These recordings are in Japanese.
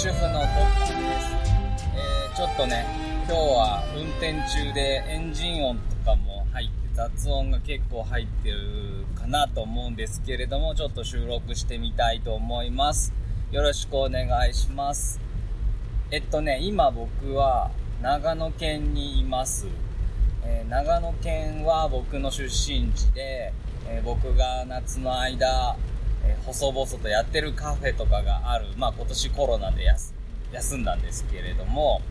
主婦のコッタです。えー、ちょっとね、今日は運転中でエンジン音とかも入って雑音が結構入ってるかなと思うんですけれども、ちょっと収録してみたいと思います。よろしくお願いします。えっとね、今僕は長野県にいます。えー、長野県は僕の出身地で、えー、僕が夏の間、えー、細々とやってるカフェとかがある、まあ今年コロナで休んだんですけれども、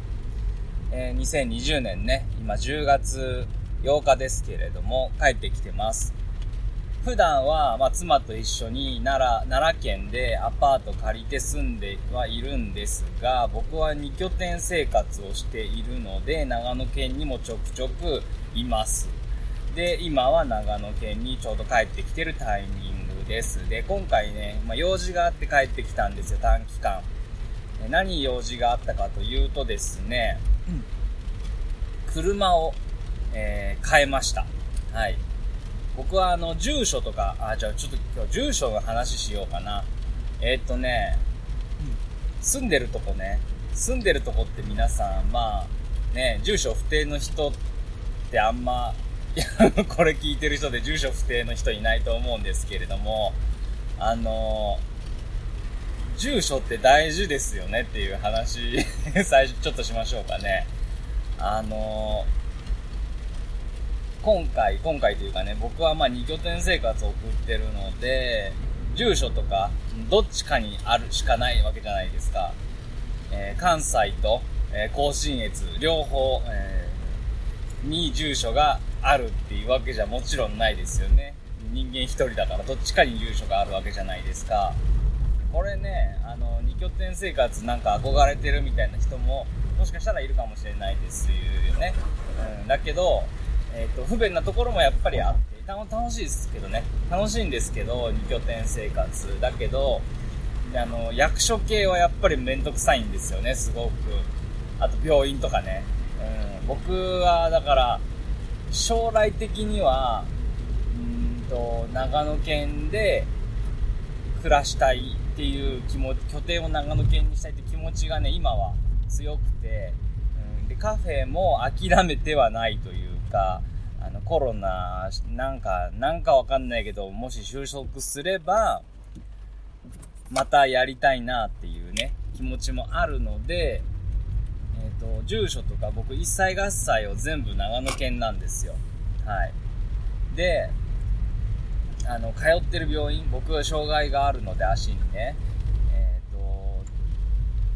えー、2020年ね、今10月8日ですけれども、帰ってきてます。普段は、まあ、妻と一緒に奈良、奈良県でアパート借りて住んではいるんですが、僕は2拠点生活をしているので、長野県にもちょくちょくいます。で、今は長野県にちょうど帰ってきてるタイミンです。で、今回ね、まあ、用事があって帰ってきたんですよ、短期間。何用事があったかというとですね、車を、えー、変えました。はい。僕はあの、住所とか、あ、じゃあちょっと今日住所の話しようかな。えー、っとね、住んでるとこね、住んでるとこって皆さん、まあ、ね、住所不定の人ってあんま、これ聞いてる人で住所不定の人いないと思うんですけれども、あの住所って大事ですよねっていう話 最初ちょっとしましょうかね。あの今回、今回というかね、僕はまあ2拠点生活を送ってるので、住所とか、どっちかにあるしかないわけじゃないですか。えー、関西と、えー、甲信越、両方、えー、に住所があるっていうわけじゃもちろんないですよね。人間一人だからどっちかに住所があるわけじゃないですか。これね、あの、二拠点生活なんか憧れてるみたいな人も、もしかしたらいるかもしれないですよね。うん、だけど、えっ、ー、と、不便なところもやっぱりあって、楽しいですけどね。楽しいんですけど、二拠点生活。だけど、あの、役所系はやっぱりめんどくさいんですよね、すごく。あと、病院とかね。僕は、だから、将来的には、うんと、長野県で暮らしたいっていう気持ち、拠点を長野県にしたいって気持ちがね、今は強くて、うん、で、カフェも諦めてはないというか、あの、コロナ、なんか、なんかわかんないけど、もし就職すれば、またやりたいなっていうね、気持ちもあるので、と、住所とか僕一切合切を全部長野県なんですよ。はい。で、あの、通ってる病院、僕は障害があるので足にね、えっ、ー、と、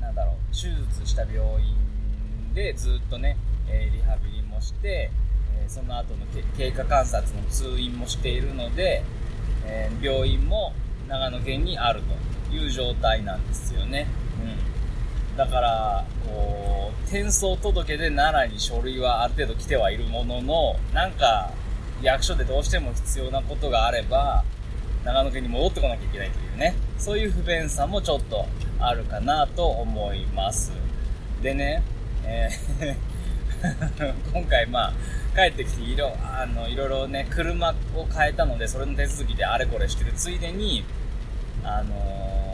なんだろう、手術した病院でずっとね、え、リハビリもして、え、その後の経過観察の通院もしているので、え病院も長野県にあるという状態なんですよね。だから、こう、転送届で奈良に書類はある程度来てはいるものの、なんか、役所でどうしても必要なことがあれば、長野県に戻ってこなきゃいけないというね、そういう不便さもちょっとあるかなと思います。でね、えー 今回まあ、帰ってきていろ、あの、いろいろね、車を変えたので、それの手続きであれこれしてるついでに、あのー、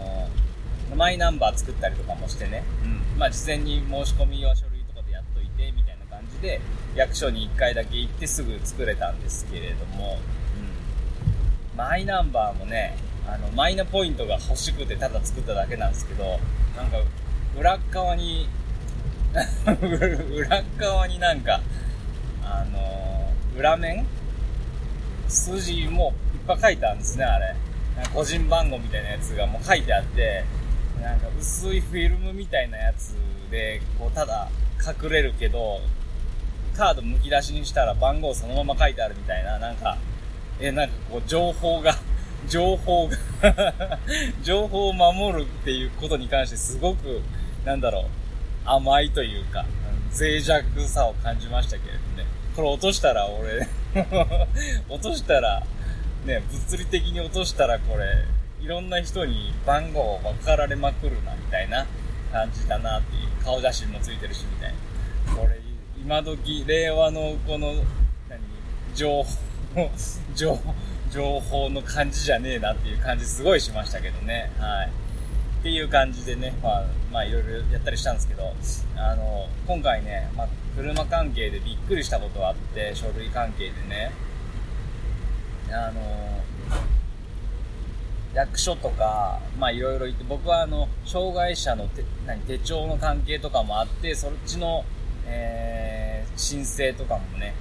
マイナンバー作ったりとかもしてね、うん。まあ、事前に申し込みは書類とかでやっといて、みたいな感じで、役所に1回だけ行ってすぐ作れたんですけれども、うん、マイナンバーもね、あの、マイナポイントが欲しくてただ作っただけなんですけど、なんか、裏側に、裏側になんか、あのー、裏面？数字もいっぱい書いてあるんですね、あれ。個人番号みたいなやつがもう書いてあって、なんか薄いフィルムみたいなやつで、こう、ただ隠れるけど、カード剥き出しにしたら番号そのまま書いてあるみたいな、なんか、え、なんかこう、情報が 情報が 情報を守るっていうことに関してすごく、なんだろう、甘いというか、脆弱さを感じましたけれどね。これ落としたら俺 落としたら、ね、物理的に落としたらこれ、いろんな人に番号を分かられまくるな、みたいな感じだなっていう。顔写真もついてるし、みたいな。これ、今時、令和のこの、何、情報、情、情報の感じじゃねえなっていう感じすごいしましたけどね。はい。っていう感じでね、まあ、まあいろいろやったりしたんですけど、あの、今回ね、まあ、車関係でびっくりしたことがあって、書類関係でね、あの、役所とか、まあいろいろ言って、僕はあの、障害者の手何手帳の関係とかもあって、そっちの、えー、申請とかもね、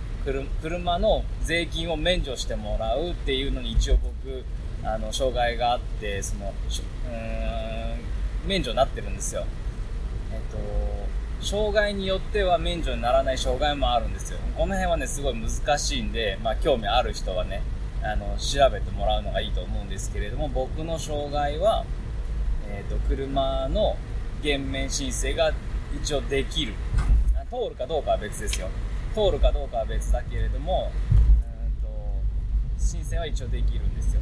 車の税金を免除してもらうっていうのに一応僕、あの、障害があって、その、うん、免除になってるんですよ。えっと、障害によっては免除にならない障害もあるんですよ。この辺はね、すごい難しいんで、まあ、興味ある人はね、あの、調べてもらうのがいいと思うんですけれども、僕の障害は、えっと、車の減免申請が一応できる。通るかどうかは別ですよ。通るかどうかは別だけれども、うんと、申請は一応できるんですよ。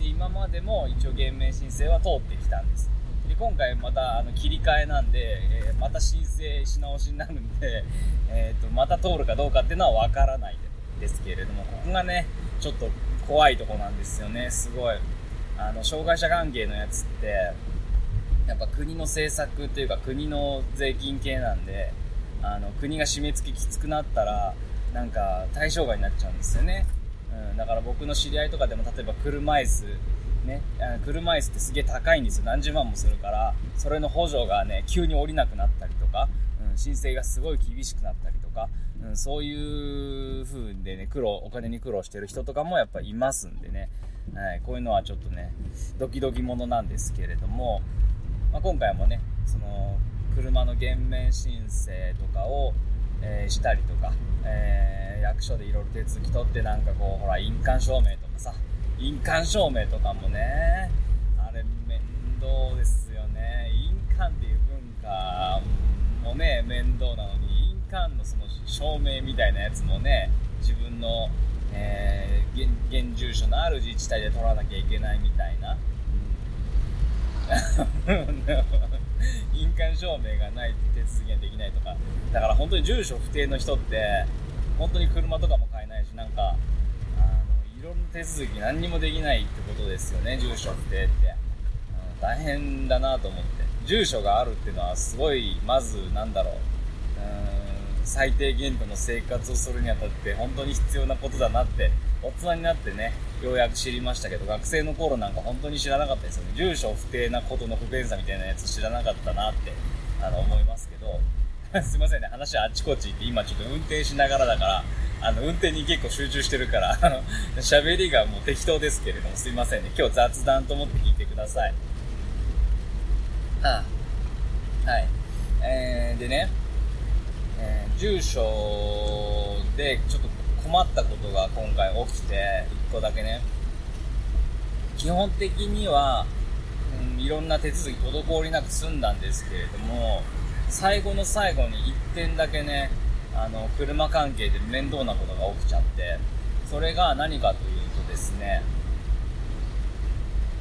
で、今までも一応減免申請は通ってきたんです。で、今回またあの切り替えなんで、えー、また申請し直しになるんで、え、ー、と、また通るかどうかっていうのはわからないですけれども、ここがね、ちょっと怖いとこなんですよね、すごい。あの、障害者関係のやつって、やっぱ国の政策というか国の税金系なんで、あの、国が締め付けきつくなったら、なんか対象外になっちゃうんですよね。うん、だから僕の知り合いとかでも、例えば車椅子、ね、車椅子ってすげえ高いんですよ。何十万もするから、それの補助がね、急に降りなくなったりとか、うん、申請がすごい厳しくなったりか、うん、そういう風でね、苦労、お金に苦労してる人とかもやっぱいますんでね、はい、こういうのはちょっとね、ドキドキものなんですけれども、まあ、今回もね、その、車の減免申請とかを、えー、したりとか、えー、役所でいろいろ手続き取ってなんかこう、ほら、印鑑証明とかさ、印鑑証明とかもね、あれ面倒ですよね。印鑑っていう文化もね、面倒なのに、印鑑のその証明みたいなやつもね、自分の、えー、現住所のある自治体で取らなきゃいけないみたいな。印鑑証明がないと手続きができないとか、だから本当に住所不定の人って、本当に車とかも買えないし、なんか、あの、いろんな手続き何にもできないってことですよね、住所不定って。うん、大変だなと思って。住所があるっていうのはすごい、まず、なんだろう、最低限度の生活をするにあたって本当に必要なことだなって、大人になってね、ようやく知りましたけど、学生の頃なんか本当に知らなかったですよね。住所不定なことの不便さみたいなやつ知らなかったなって、あの、思いますけど、すいませんね、話はあっちこっち行って今ちょっと運転しながらだから、あの、運転に結構集中してるから、あの、喋りがもう適当ですけれども、すいませんね。今日雑談と思って聞いてください。ああはい。えー、でね、えー、住所でちょっと困ったことが今回起きて、1個だけね。基本的には、うん、いろんな手続き滞りなく済んだんですけれども、最後の最後に1点だけね、あの、車関係で面倒なことが起きちゃって、それが何かというとですね、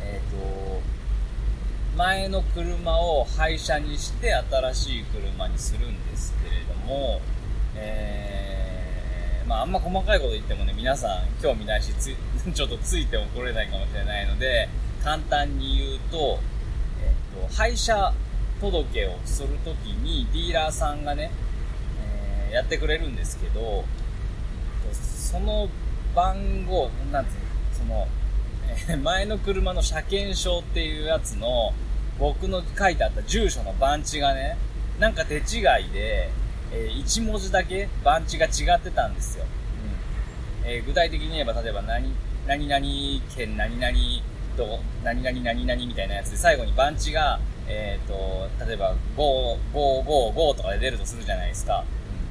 えっ、ー、と、前の車を廃車にして新しい車にするんですけれども、えーまあ、あんま細かいこと言ってもね、皆さん興味ないし、つ、ちょっとついて怒れないかもしれないので、簡単に言うと、えっと、廃車届をするときにディーラーさんがね、えー、やってくれるんですけど、その番号、なんていうその、前の車の車検証っていうやつの、僕の書いてあった住所の番地がね、なんか手違いで、えー、1文字だけ番地が違ってたんですよ。うんえー、具体的に言えば、例えば何、何々県何々と、何々何々みたいなやつで、最後に番地が、えっ、ー、と、例えば、5、5、5、5とかで出るとするじゃないですか。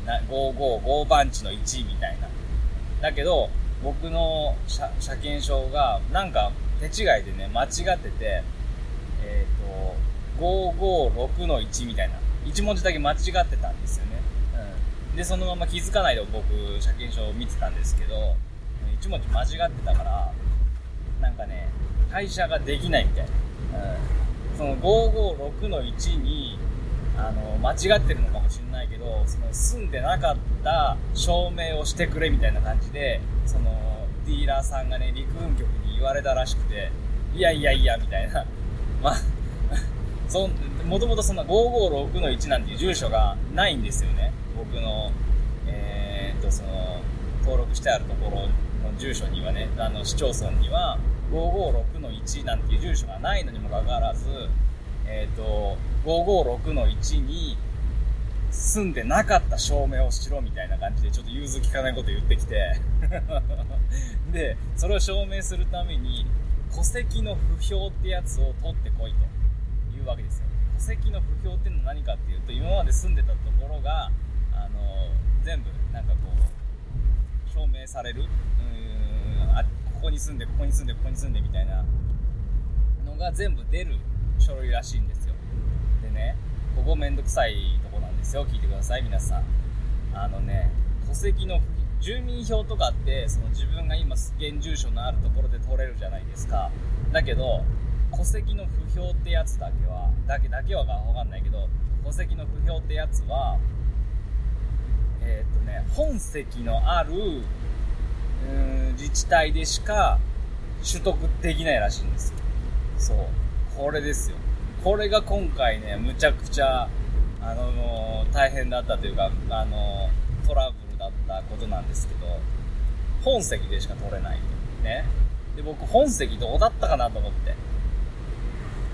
うん、5、5、5番地の1みたいな。だけど、僕の車車検証が、なんか、手違いでね、間違ってて、えっ、ー、と、556の1みたいな。1文字だけ間違ってたんですよね。うんで、そのまま気づかないで僕、車検証を見てたんですけど、一文字間違ってたから、なんかね、会社ができないみたいな。うん、その556の1に、あの、間違ってるのかもしれないけど、その住んでなかった証明をしてくれみたいな感じで、その、ディーラーさんがね、陸運局に言われたらしくて、いやいやいや、みたいな。まあ、そもともとそんな556の1なんていう住所がないんですよね。僕の、えー、っと、その、登録してあるところの住所にはね、あの、市町村には、556の1なんていう住所がないのにもかかわらず、えっ、と、556の1に住んでなかった証明をしろみたいな感じでちょっと融通きかないこと言ってきて で、それを証明するために戸籍の不評ってやつを取ってこいというわけですよ。戸籍の不評っていうのは何かっていうと、今まで住んでたところが、あの、全部なんかこう、証明される。うんあここに住んで、ここに住んで、ここに住んでみたいなのが全部出る書類らしいんですよ。ここめんどくさいとこなんですよ。聞いてください、皆さん。あのね、戸籍の住民票とかって、その自分が今現住所のあるところで取れるじゃないですか。だけど、戸籍の不評ってやつだけは、だけだけはわかんないけど、戸籍の不評ってやつは、えー、っとね、本籍のある、自治体でしか取得できないらしいんですよ。そう。これですよ。これが今回ね、むちゃくちゃ、あの、大変だったというか、あの、トラブルだったことなんですけど、本籍でしか取れない。ね。で、僕、本籍どうだったかなと思って。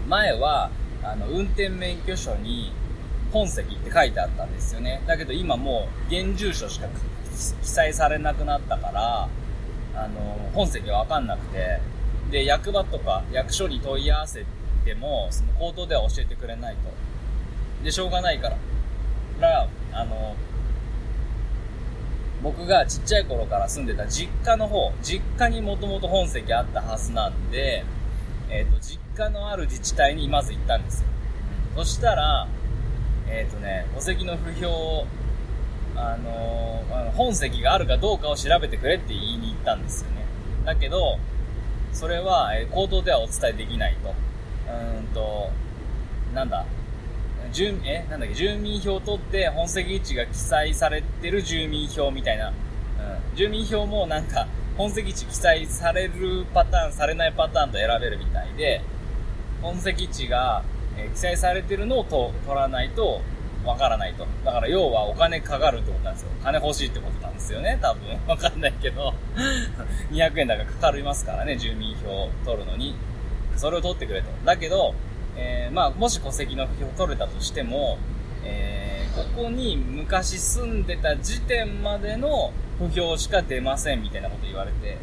前は、あの、運転免許証に、本籍って書いてあったんですよね。だけど今もう、現住所しか記載されなくなったから、あの、本籍がわかんなくて、で、役場とか役所に問い合わせても、その口頭では教えてくれないと。で、しょうがないから。ら、あの、僕がちっちゃい頃から住んでた実家の方、実家にもともと本籍あったはずなんで、えっ、ー、と、実家のある自治体にまず行ったんですよ。そしたら、えっ、ー、とね、戸籍の不評あのー、本籍があるかどうかを調べてくれって言いに行ったんですよね。だけど、それは、え、口頭ではお伝えできないと。うんと、なんだ、住、え、なんだっけ、住民票取って本籍位置が記載されてる住民票みたいな。うん。住民票もなんか、本籍地記載されるパターン、されないパターンと選べるみたいで、本籍地が、え、記載されてるのをと取らないと、わからないと。だから要はお金かかるってことなんですよ。金欲しいってことなんですよね、多分。わかんないけど。200円だからかかりますからね、住民票を取るのに。それを取ってくれと。だけど、えー、まあ、もし戸籍の票を取れたとしても、えー、ここに昔住んでた時点までの不評しか出ませんみたいなこと言われて、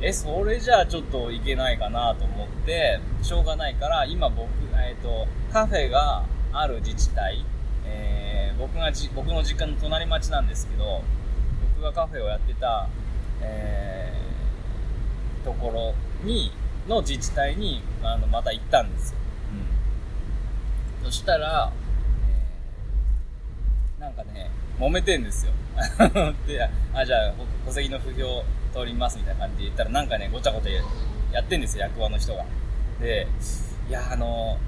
え、それじゃあちょっといけないかなと思って、しょうがないから、今僕、えっ、ー、と、カフェがある自治体えー、僕がじ、僕の実家の隣町なんですけど、僕がカフェをやってた、えー、ところに、の自治体に、あの、また行ったんですよ。うん。そしたら、えー、なんかね、揉めてんですよ。で、あ、じゃあ、僕、戸籍の不評通りますみたいな感じで言ったら、なんかね、ごちゃごちゃやってんですよ、役場の人が。で、いや、あの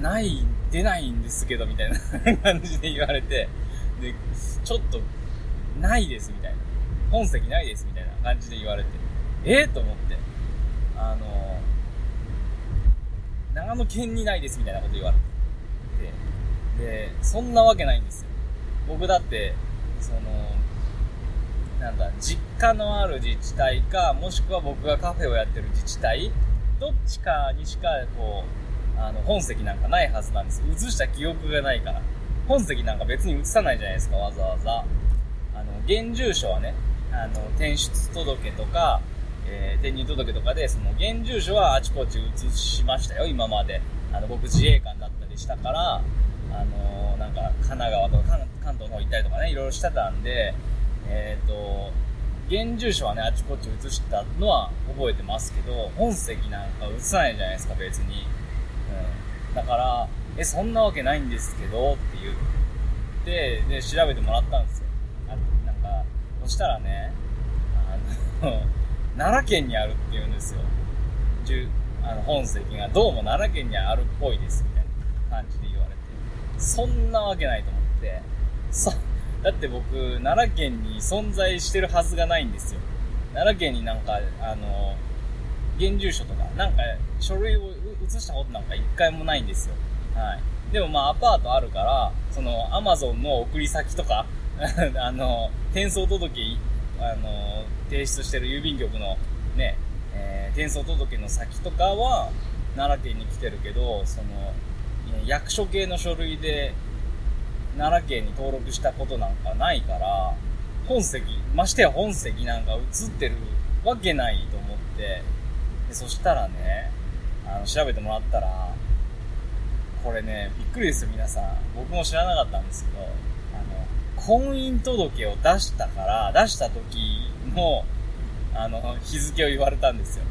ない、出ないんですけど、みたいな 感じで言われて、で、ちょっと、ないです、みたいな。本籍ないです、みたいな感じで言われて、ええー、と思って、あの、長野県にないです、みたいなこと言われて、で、で、そんなわけないんですよ。僕だって、その、なんだ、実家のある自治体か、もしくは僕がカフェをやってる自治体、どっちかにしか、こう、あの、本籍なんかないはずなんです。移した記憶がないから。本籍なんか別に移さないじゃないですか、わざわざ。あの、現住所はね、あの、転出届とか、えー、転入届とかで、その、現住所はあちこち移しましたよ、今まで。あの、僕自衛官だったりしたから、あのー、なんか、神奈川とか関東の方行ったりとかね、いろいろしてたんで、えっ、ー、と、現住所はね、あちこち移したのは覚えてますけど、本籍なんか移さないじゃないですか、別に。うんだから、え、そんなわけないんですけど、って言って、で、調べてもらったんですよ。あなんか、そしたらね、あの奈良県にあるって言うんですよ。あの、本籍が、どうも奈良県にあるっぽいです、みたいな感じで言われて。そんなわけないと思って、そ、だって僕、奈良県に存在してるはずがないんですよ。奈良県になんか、あの、現住所とか、なんか、書類を移したことなんか一回もないんですよ。はい。でもまあアパートあるから、そのアマゾンの送り先とか あの、転送届、あの、提出してる郵便局のね、えー、転送届の先とかは奈良県に来てるけど、その、役所系の書類で奈良県に登録したことなんかないから、本籍、ましてや本籍なんか映ってるわけないと思って、でそしたらね、あの、調べてもらったら、これね、びっくりですよ、皆さん。僕も知らなかったんですけど、婚姻届を出したから、出した時の、あの、日付を言われたんですよ。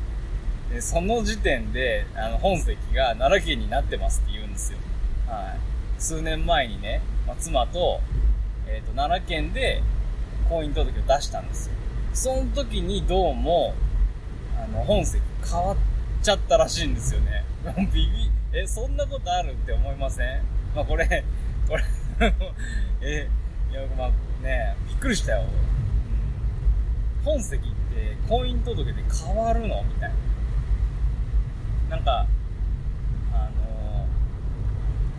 で、その時点で、あの、本籍が奈良県になってますって言うんですよ。はい。数年前にね、まあ、妻と、えっ、ー、と、奈良県で婚姻届を出したんですよ。その時にどうも、あの、本籍変わっちゃったらしいんですよね。ビビ、え、そんなことあるって思いません？まあ、これ、これ え、いや、まあね、びっくりしたよ。本籍って婚姻届で変わるの？みたいな。なんか、あ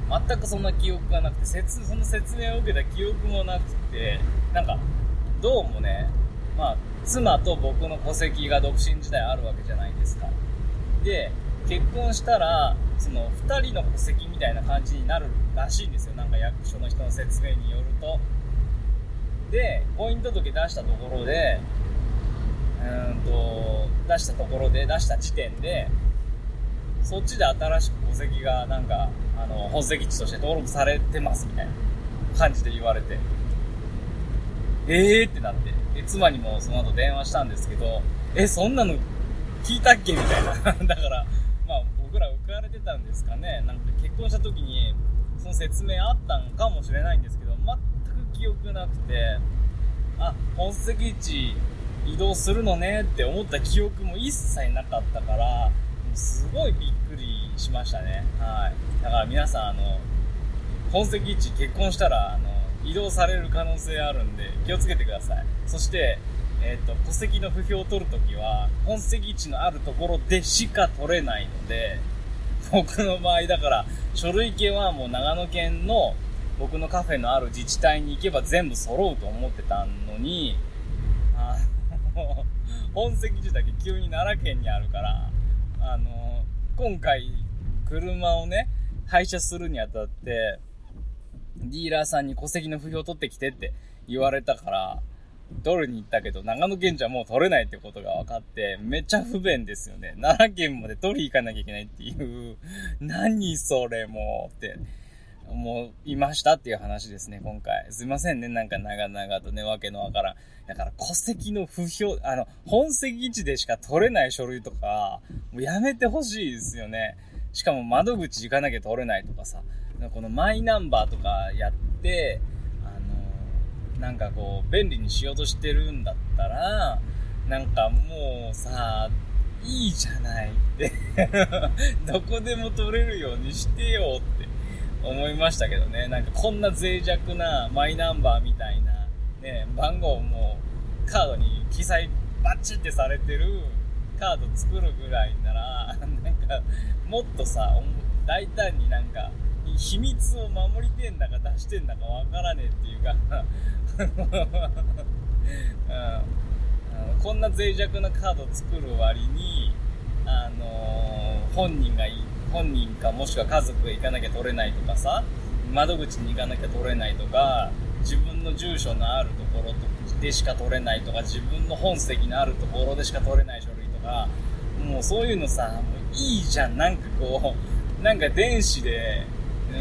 のー、全くそんな記憶がなくて、説、その説明を受けた記憶もなくて、なんか、どうもね、まあ、妻と僕の戸籍が独身時代あるわけじゃないですか。で、結婚したら、その、二人の戸籍みたいな感じになるらしいんですよ。なんか役所の人の説明によると。で、婚姻届出したところで、うんと、出したところで、出した時点で、そっちで新しく戸籍がなんか、あの、本籍地として登録されてますみたいな感じで言われて、ええーってなって、で、妻にもその後電話したんですけど、え、そんなの聞いたっけみたいな。だから、まあ僕ら浮かれてたんですかね。なんか結婚した時に、その説明あったんかもしれないんですけど、記憶なくて、あ、本籍地移動するのねって思った記憶も一切なかったから、すごいびっくりしましたね。はい。だから皆さん、あの、本籍地結婚したら、あの、移動される可能性あるんで、気をつけてください。そして、えっ、ー、と、戸籍の不評を取るときは、本籍地のあるところでしか取れないので、僕の場合だから、書類系はもう長野県の僕のカフェのある自治体に行けば全部揃うと思ってたのに、あの、本籍地だけ急に奈良県にあるから、あの、今回、車をね、廃車するにあたって、ディーラーさんに戸籍の不評取ってきてって言われたから、取るに行ったけど、長野県じゃもう取れないってことが分かって、めっちゃ不便ですよね。奈良県まで取り行かなきゃいけないっていう、何それもうって、思いましたっていう話ですね、今回。すいませんね、なんか長々とね、わけのわからん。だから戸籍の不評、あの、本籍地でしか取れない書類とか、もうやめてほしいですよね。しかも窓口行かなきゃ取れないとかさ、このマイナンバーとかやって、あの、なんかこう、便利にしようとしてるんだったら、なんかもうさ、いいじゃないって どこでも取れるようにしてよって思いましたけどね。なんかこんな脆弱なマイナンバーみたいな、ね、番号もカードに記載バッチってされてるカード作るぐらいなら、なんかもっとさ、大胆になんか秘密を守りてんだか出してんだかわからねえっていうか うん、こんな脆弱なカード作る割に、あのー、本人が本人かもしくは家族が行かなきゃ取れないとかさ、窓口に行かなきゃ取れないとか、自分の住所のあるところでしか取れないとか、自分の本籍のあるところでしか取れない書類とか、もうそういうのさ、もういいじゃん、なんかこう、なんか電子で、うー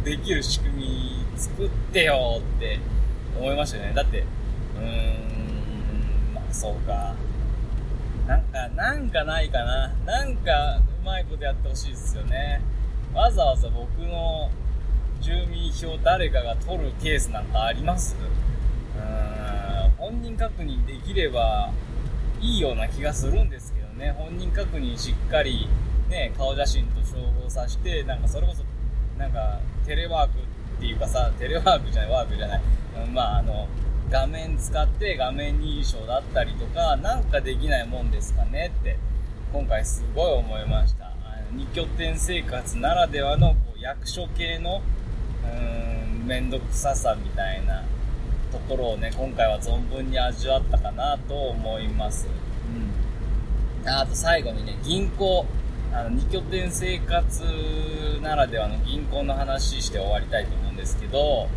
ん、できる仕組み作ってよって思いましたね。だって、うーん、まあそうか。なんか、なんかないかな。なんか、うまいことやってほしいですよね。わざわざ僕の住民票誰かが取るケースなんかあります？うーん、本人確認できればいいような気がするんですけどね。本人確認しっかりね、顔写真と照合させて、なんかそれこそなんか、テレワークっていうかさ、テレワークじゃない、ワークじゃない。うん、まあ、あの、画面使って画面認証だったりとか、なんかできないもんですかねって、今回すごい思いました。二拠点生活ならではのこう役所系の、うーん、めんどくささみたいなところをね、今回は存分に味わったかなと思います。うん。あと最後にね、銀行。あの、二拠点生活ならではの銀行の話して終わりたいと思うんですけど、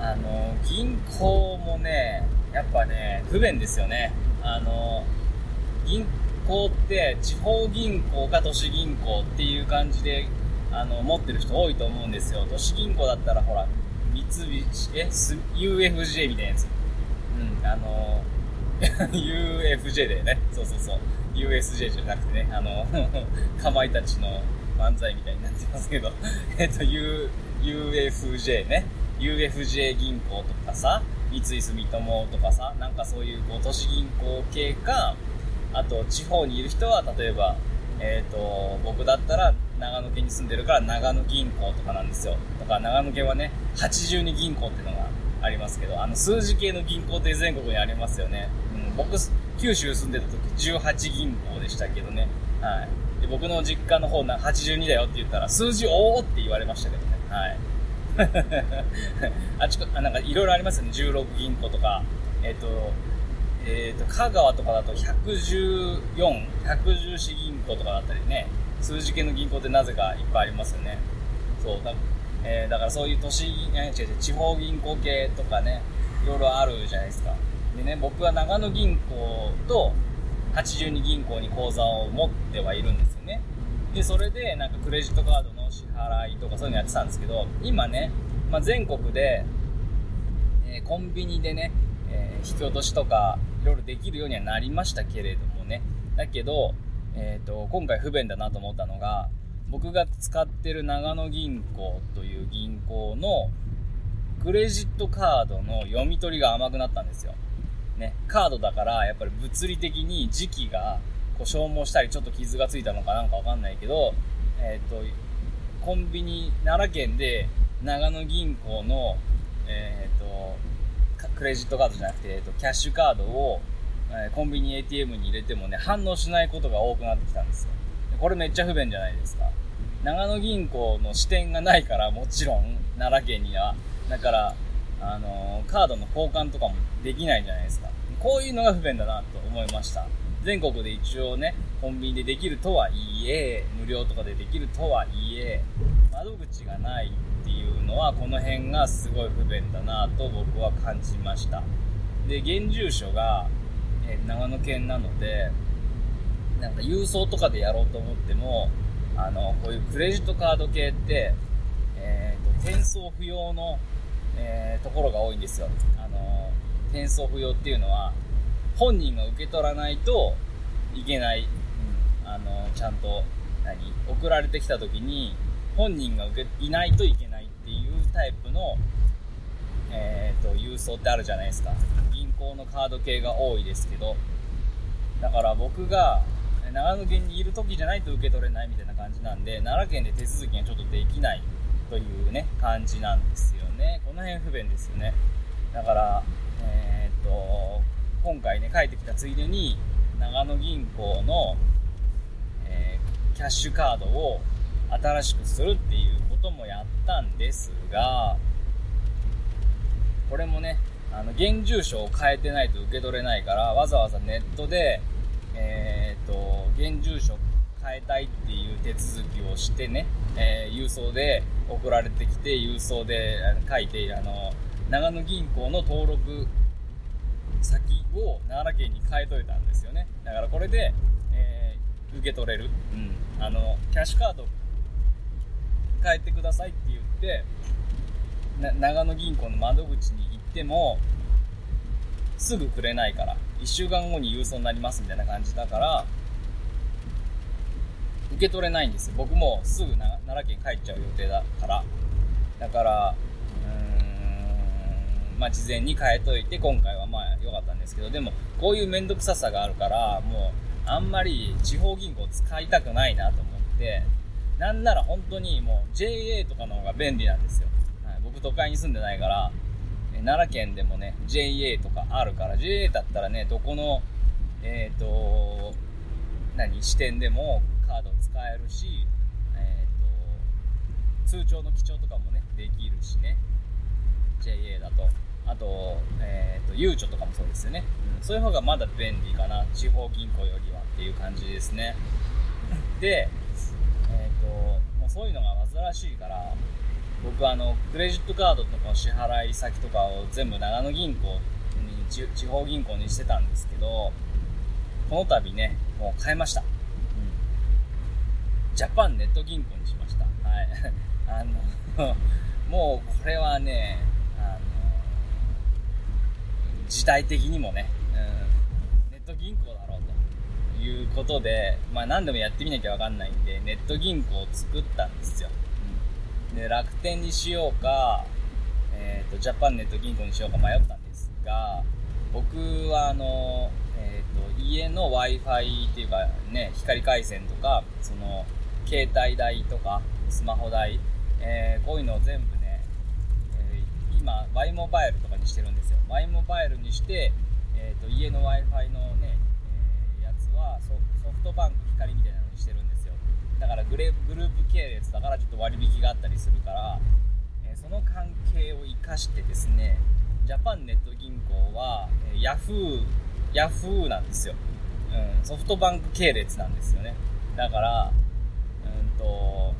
あの、銀行もね、やっぱね、不便ですよね。あの、銀行って地方銀行か都市銀行っていう感じで、あの、持ってる人多いと思うんですよ。都市銀行だったらほら、三菱、え、UFJ みたいなやつ。うん、あの、UFJ でね。そうそうそう。USJ じゃなくてね、あの、かまいたちの漫才みたいになってますけど、えっと、U、UFJ ね。UFJ 銀行とかさ、三井住友とかさ、なんかそういうこう都市銀行系か、あと地方にいる人は例えば、えっ、ー、と、僕だったら長野県に住んでるから長野銀行とかなんですよ。とか長野県はね、82銀行っていうのがありますけど、あの数字系の銀行って全国にありますよね。うん、僕、九州住んでた時18銀行でしたけどね。はい。で僕の実家の方な82だよって言ったら、数字おーって言われましたけどね。はい。あちこ、なんかいろいろありますよね。16銀行とか、えっ、ー、と、え、ー、と、香川とかだと114、114銀行とかだったりね、数字系の銀行ってなぜかいっぱいありますよね。そう、だ,、えー、だからそういう都市、違う違う、地方銀行系とかね、いろいろあるじゃないですか。でね、僕は長野銀行と82銀行に口座を持ってはいるんですよね。で、それでなんかクレジットカードの支払いとかそういうのやってたんですけど、今ね、まあ、全国で、えー、コンビニでね、引き落としとかいろいろできるようにはなりましたけれどもね。だけど、えっ、ー、と、今回不便だなと思ったのが、僕が使ってる長野銀行という銀行のクレジットカードの読み取りが甘くなったんですよ。ね、カードだからやっぱり物理的に時期がこう消耗したりちょっと傷がついたのかなんかわかんないけど、えっ、ー、と、コンビニ、奈良県で長野銀行の、えっ、ー、と、クレジットカードじゃなくて、えーと、キャッシュカードを、えー、コンビニ ATM に入れてもね、反応しないことが多くなってきたんですよ。これめっちゃ不便じゃないですか。長野銀行の支店がないから、もちろん、奈良県には。だから、あのー、カードの交換とかもできないじゃないですか。こういうのが不便だなと思いました。全国で一応ね、コンビニでできるとはいえ、無料とかでできるとはいえ、窓口がないいうのは、この辺がすごい不便だなと僕は感じました。で、現住所が、えー、長野県なので、なんか郵送とかでやろうと思っても、あの、こういうクレジットカード系って、えっ、ー、と、転送不要の、えー、ところが多いんですよ。あの、転送不要っていうのは、本人が受け取らないといけない。うん、あの、ちゃんと、何送られてきた時に、本人が受け、いないといけないタイプの、え、ー、と、郵送ってあるじゃないですか。銀行のカード系が多いですけど、だから僕が、長野県にいる時じゃないと受け取れないみたいな感じなんで、奈良県で手続きがちょっとできないというね、感じなんですよね。この辺不便ですよね。だから、えー、っと、今回ね、帰ってきたついでに、長野銀行の、えー、キャッシュカードを新しくするっていうこともやったんですが、これもね、あの、現住所を変えてないと受け取れないから、わざわざネットで、えー、と、現住所変えたいっていう手続きをしてね、えー、郵送で送られてきて、郵送で書いて、あの、長野銀行の登録先を奈良県に変えといたんですよね。だからこれで、えー、受け取れる。うん。あの、キャッシュカード変えてくださいって言って、長野銀行の窓口に行っても、すぐくれないから、1週間後に郵送になりますみたいな感じだから、受け取れないんですよ。僕もすぐ奈良県帰っちゃう予定だから。だからうーん、まあ、事前に変えといて、今回はまあ良かったんですけど、でも、こういうめんどくささがあるから、もう、あんまり地方銀行使いたくないなと思って、なんなら本当にもう JA とかの方が便利なんですよ。はい、僕都会に住んでないから、奈良県でもね、JA とかあるから、JA だったらね、どこの、えっ、ー、と、何、支店でもカード使えるし、えっ、と、通帳の記帳とかもね、できるしね。JA だと。あと、えっ、と、ゆうちょとかもそうですよね。うん。そういう方がまだ便利かな。地方銀行よりはっていう感じですね。で、そういうのが煩わしいから、僕あの、クレジットカードとかの支払い先とかを全部長野銀行に、地方銀行にしてたんですけど、この度ね、もう変えました。うん。ジャパンネット銀行にしました。はい。あの、もうこれはね、あの、時代的にもね、うん、ネット銀行だいうことで、まあ何でもやってみなきゃわかんないんで、ネット銀行を作ったんですよ。うん、で、楽天にしようか、えっ、ー、と、ジャパンネット銀行にしようか迷ったんですが、僕はあの、と、家の Wi-Fi っていうかね、光回線とか、その、携帯代とか、スマホ代、えー、こういうのを全部ね、えー、今、Y モバイルとかにしてるんですよ。Y モバイルにして、えっ、ー、と、家の Wi-Fi のね、はソフトバンク光みたいなのにしてるんですよ。だからグレグループ系列だからちょっと割引があったりするから、えその関係を活かしてですね、ジャパンネット銀行は、え Yahoo ヤフーなんですよ。うん、ソフトバンク系列なんですよね。だから、うんと、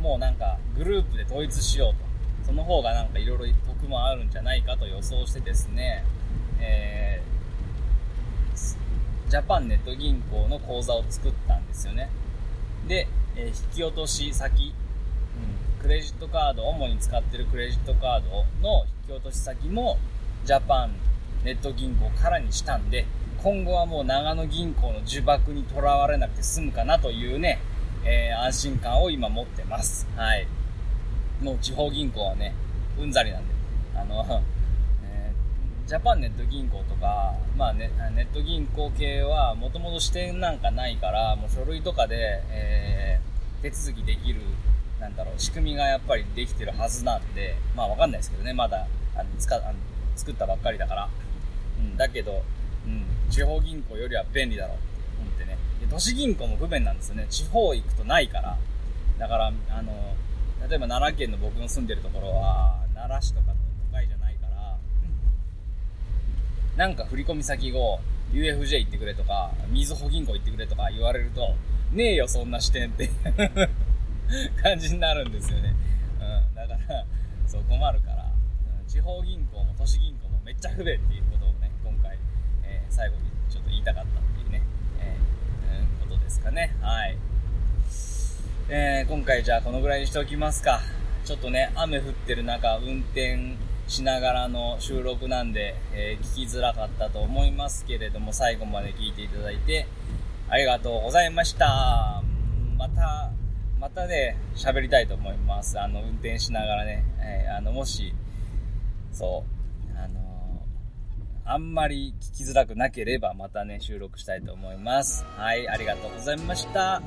もうなんかグループで統一しようと。その方がなんか色々得もあるんじゃないかと予想してですね、えー、ジャパンネット銀行の口座を作ったんですよね。で、え、引き落とし先、うん、クレジットカード、主に使ってるクレジットカードの引き落とし先も、ジャパンネット銀行からにしたんで、今後はもう長野銀行の呪縛にとらわれなくて済むかなというね、えー、安心感を今持ってます。はい。もう地方銀行はね、うんざりなんで。あの、ジャパンネット銀行とか、まあね、ネット銀行系はもともと支店なんかないから、もう書類とかで、えー、手続きできる、なんだろう、仕組みがやっぱりできてるはずなんで、まあわかんないですけどね、まだ、あの、使、あの作ったばっかりだから。うん、だけど、うん、地方銀行よりは便利だろうって思ってね。都市銀行も不便なんですよね。地方行くとないから。だから、あの、例えば奈良県の僕の住んでるところは、奈良市とかの都会じゃないから、なんか振込先を UFJ 行ってくれとか、みずほ銀行行ってくれとか言われると、ねえよ、そんな視点って 感じになるんですよね。うん。だから、そう困るから、地方銀行も都市銀行もめっちゃ不便っていうことをね、今回、えー、最後にちょっと言いたかったっていうね、えー、ことですかね。はい。えー、今回じゃあこのぐらいにしておきますか。ちょっとね、雨降ってる中、運転しながらの収録なんで、えー、聞きづらかったと思いますけれども、最後まで聞いていただいて、ありがとうございました。また、またね、喋りたいと思います。あの、運転しながらね、えー、あの、もし、そう、あのー、あんまり聞きづらくなければまたね、収録したいと思います。はい、ありがとうございました。